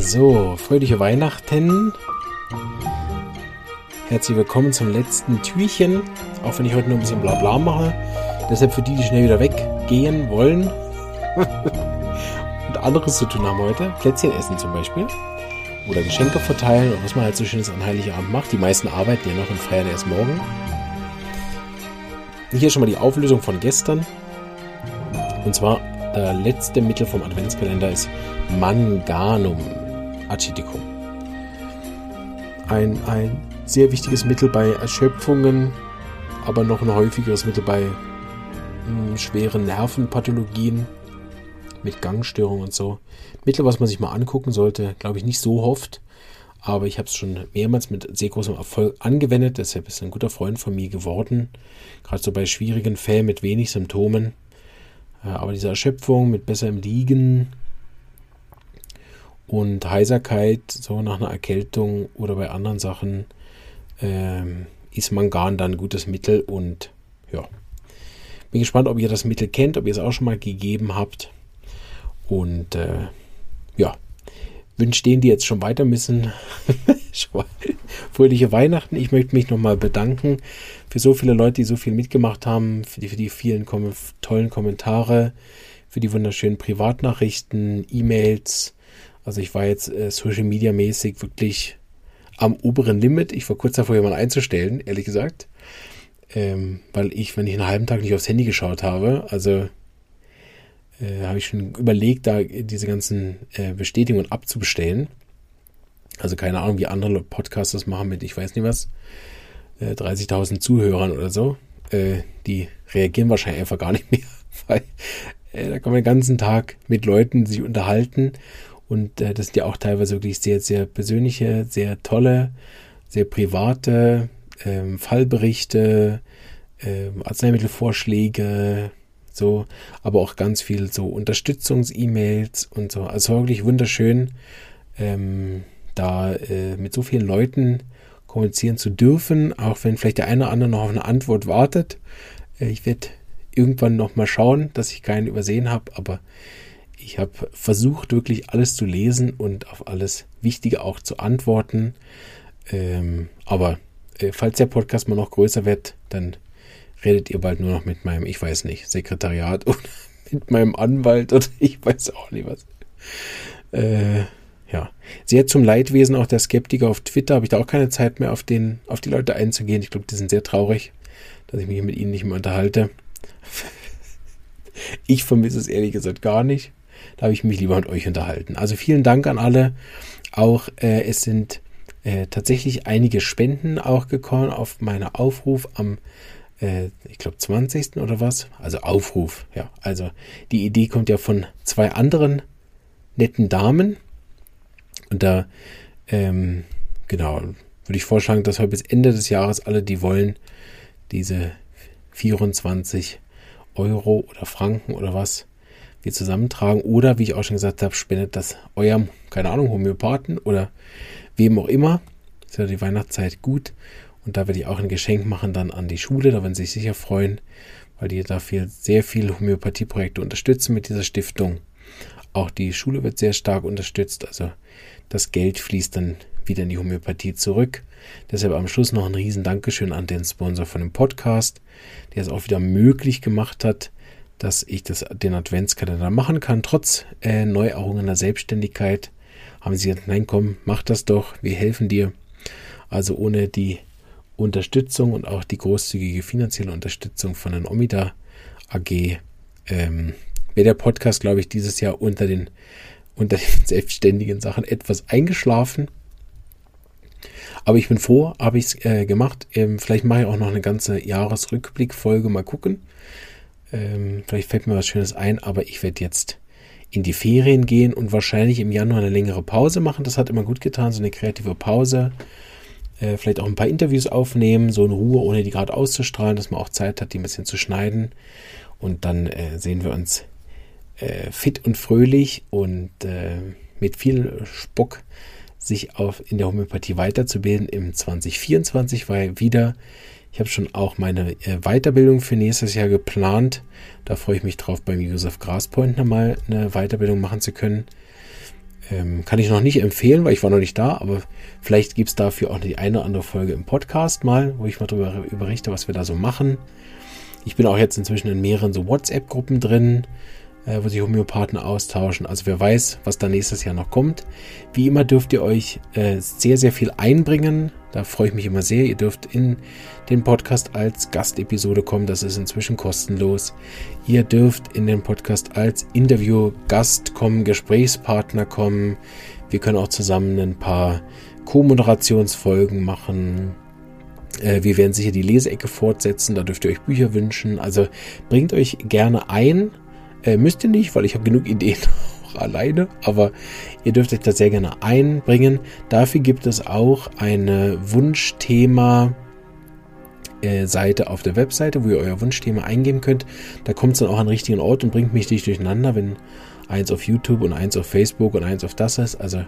So, fröhliche Weihnachten. Herzlich willkommen zum letzten Türchen. Auch wenn ich heute nur ein bisschen Blabla mache. Deshalb für die, die schnell wieder weggehen wollen und anderes zu tun haben heute. Plätzchen essen zum Beispiel. Oder Geschenke verteilen oder was man halt so schönes an Heiligabend macht. Die meisten arbeiten ja noch und feiern erst morgen. Hier schon mal die Auflösung von gestern. Und zwar der letzte Mittel vom Adventskalender ist Manganum aceticum. Ein, ein sehr wichtiges Mittel bei Erschöpfungen, aber noch ein häufigeres Mittel bei mh, hm, schweren Nervenpathologien mit Gangstörungen und so. Mittel, was man sich mal angucken sollte, glaube ich nicht so oft, aber ich habe es schon mehrmals mit sehr großem Erfolg angewendet, deshalb ist ein guter Freund von mir geworden. Gerade so bei schwierigen Fällen mit wenig Symptomen. Aber diese Erschöpfung mit besserem Liegen und Heiserkeit, so nach einer Erkältung oder bei anderen Sachen, ähm, ist Mangan dann ein gutes Mittel und ja. Bin gespannt, ob ihr das Mittel kennt, ob ihr es auch schon mal gegeben habt. Und äh, ja, wünsche denen, die jetzt schon weiter müssen, fröhliche Weihnachten. Ich möchte mich nochmal bedanken für so viele Leute, die so viel mitgemacht haben, für die, für die vielen kom tollen Kommentare, für die wunderschönen Privatnachrichten, E-Mails. Also ich war jetzt äh, Social Media mäßig wirklich am oberen Limit. Ich war kurz davor, jemanden einzustellen, ehrlich gesagt. Ähm, weil ich, wenn ich einen halben Tag nicht aufs Handy geschaut habe, also äh, habe ich schon überlegt, da diese ganzen äh, Bestätigungen abzubestellen. Also keine Ahnung, wie andere Podcasts das machen mit, ich weiß nicht was, äh, 30.000 Zuhörern oder so. Äh, die reagieren wahrscheinlich einfach gar nicht mehr, weil äh, da kann man den ganzen Tag mit Leuten sich unterhalten und äh, das sind ja auch teilweise wirklich sehr, sehr persönliche, sehr tolle, sehr private ähm, Fallberichte, ähm, Arzneimittelvorschläge, so, aber auch ganz viel so Unterstützungs-E-Mails und so. Also wirklich wunderschön, ähm, da äh, mit so vielen Leuten kommunizieren zu dürfen, auch wenn vielleicht der eine oder andere noch auf eine Antwort wartet. Äh, ich werde irgendwann noch mal schauen, dass ich keinen übersehen habe, aber ich habe versucht, wirklich alles zu lesen und auf alles Wichtige auch zu antworten. Ähm, aber äh, falls der Podcast mal noch größer wird, dann redet ihr bald nur noch mit meinem, ich weiß nicht, Sekretariat oder mit meinem Anwalt oder ich weiß auch nicht was. Äh, ja, sehr zum Leidwesen auch der Skeptiker auf Twitter habe ich da auch keine Zeit mehr auf den, auf die Leute einzugehen. Ich glaube, die sind sehr traurig, dass ich mich mit ihnen nicht mehr unterhalte. Ich vermisse es ehrlich gesagt gar nicht. Da habe ich mich lieber mit euch unterhalten. Also vielen Dank an alle. Auch äh, es sind äh, tatsächlich einige Spenden auch gekommen auf meinen Aufruf am äh, ich glaube, 20. oder was. Also Aufruf, ja. Also die Idee kommt ja von zwei anderen netten Damen. Und da, ähm, genau, würde ich vorschlagen, dass wir bis Ende des Jahres alle, die wollen, diese 24 Euro oder Franken oder was wir zusammentragen. Oder, wie ich auch schon gesagt habe, spendet das eurem, keine Ahnung, Homöopathen oder wem auch immer. Ist ja die Weihnachtszeit gut. Und da werde ich auch ein Geschenk machen dann an die Schule. Da werden sie sich sicher freuen, weil die dafür sehr viele Homöopathieprojekte unterstützen mit dieser Stiftung. Auch die Schule wird sehr stark unterstützt. Also das Geld fließt dann wieder in die Homöopathie zurück. Deshalb am Schluss noch ein riesen Dankeschön an den Sponsor von dem Podcast, der es auch wieder möglich gemacht hat, dass ich das, den Adventskalender machen kann. Trotz äh, Neuerungen der Selbstständigkeit haben sie gesagt, nein, komm, mach das doch, wir helfen dir. Also ohne die Unterstützung und auch die großzügige finanzielle Unterstützung von der Omida AG ähm, wäre der Podcast, glaube ich, dieses Jahr unter den, unter den selbstständigen Sachen etwas eingeschlafen. Aber ich bin froh, habe ich es äh, gemacht. Ähm, vielleicht mache ich auch noch eine ganze Jahresrückblickfolge, mal gucken. Ähm, vielleicht fällt mir was Schönes ein, aber ich werde jetzt in die Ferien gehen und wahrscheinlich im Januar eine längere Pause machen. Das hat immer gut getan, so eine kreative Pause äh, vielleicht auch ein paar Interviews aufnehmen, so in Ruhe, ohne die gerade auszustrahlen, dass man auch Zeit hat, die ein bisschen zu schneiden. Und dann äh, sehen wir uns äh, fit und fröhlich und äh, mit viel Spock sich auf, in der Homöopathie weiterzubilden im 2024, weil wieder, ich habe schon auch meine äh, Weiterbildung für nächstes Jahr geplant. Da freue ich mich drauf, beim Josef Graspoint nochmal eine Weiterbildung machen zu können. Ähm, kann ich noch nicht empfehlen, weil ich war noch nicht da, aber vielleicht gibt es dafür auch die eine oder andere Folge im Podcast mal, wo ich mal darüber berichte, was wir da so machen. Ich bin auch jetzt inzwischen in mehreren so WhatsApp-Gruppen drin, äh, wo sich Homöopathen austauschen. Also wer weiß, was da nächstes Jahr noch kommt. Wie immer dürft ihr euch äh, sehr, sehr viel einbringen. Da freue ich mich immer sehr. Ihr dürft in den Podcast als Gastepisode kommen. Das ist inzwischen kostenlos. Ihr dürft in den Podcast als Interviewgast kommen, Gesprächspartner kommen. Wir können auch zusammen ein paar Co-Moderationsfolgen machen. Äh, wir werden sicher die Leseecke fortsetzen. Da dürft ihr euch Bücher wünschen. Also bringt euch gerne ein. Äh, müsst ihr nicht, weil ich habe genug Ideen auch alleine, aber ihr dürft euch das sehr gerne einbringen. Dafür gibt es auch eine Wunschthema. Äh, Seite auf der Webseite, wo ihr euer Wunschthema eingeben könnt. Da kommt es dann auch an den richtigen Ort und bringt mich nicht durcheinander, wenn eins auf YouTube und eins auf Facebook und eins auf das ist. Also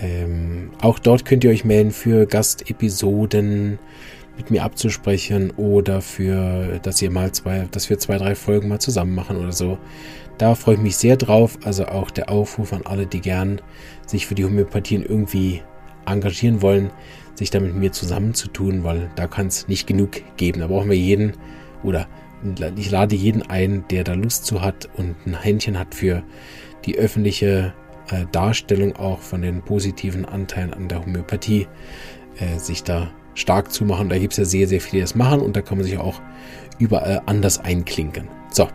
ähm, auch dort könnt ihr euch melden für Gastepisoden mit mir abzusprechen oder für, dass ihr mal zwei, dass wir zwei, drei Folgen mal zusammen machen oder so. Da freue ich mich sehr drauf. Also auch der Aufruf an alle, die gern sich für die Homöopathien irgendwie engagieren wollen, sich da mit mir zusammenzutun, weil da kann es nicht genug geben. Da brauchen wir jeden oder ich lade jeden ein, der da Lust zu hat und ein Händchen hat für die öffentliche äh, Darstellung auch von den positiven Anteilen an der Homöopathie, äh, sich da stark zu machen. Da gibt es ja sehr, sehr viele, die das machen und da kann man sich auch überall anders einklinken. So.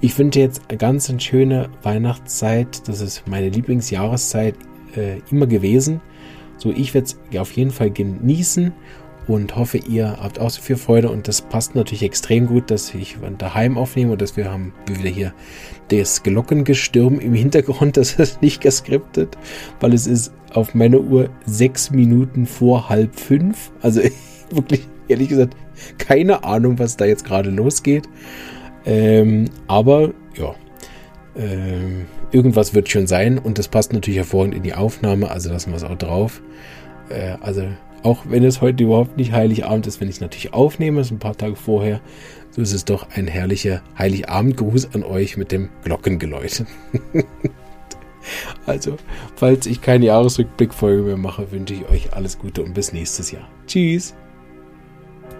Ich wünsche jetzt eine ganz schöne Weihnachtszeit. Das ist meine Lieblingsjahreszeit äh, immer gewesen. So, ich werde es auf jeden Fall genießen und hoffe, ihr habt auch so viel Freude. Und das passt natürlich extrem gut, dass ich daheim aufnehme und dass wir haben wieder hier das Glockengestirm im Hintergrund. Das ist nicht geskriptet, weil es ist auf meiner Uhr sechs Minuten vor halb fünf. Also wirklich, ehrlich gesagt, keine Ahnung, was da jetzt gerade losgeht. Ähm, aber ja, ähm, irgendwas wird schon sein und das passt natürlich hervorragend in die Aufnahme, also lassen wir es auch drauf. Äh, also auch wenn es heute überhaupt nicht Heiligabend ist, wenn ich es natürlich aufnehme, ist ein paar Tage vorher, so ist es doch ein herrlicher Heiligabendgruß an euch mit dem Glockengeläute. also, falls ich keine Jahresrückblickfolge mehr mache, wünsche ich euch alles Gute und bis nächstes Jahr. Tschüss!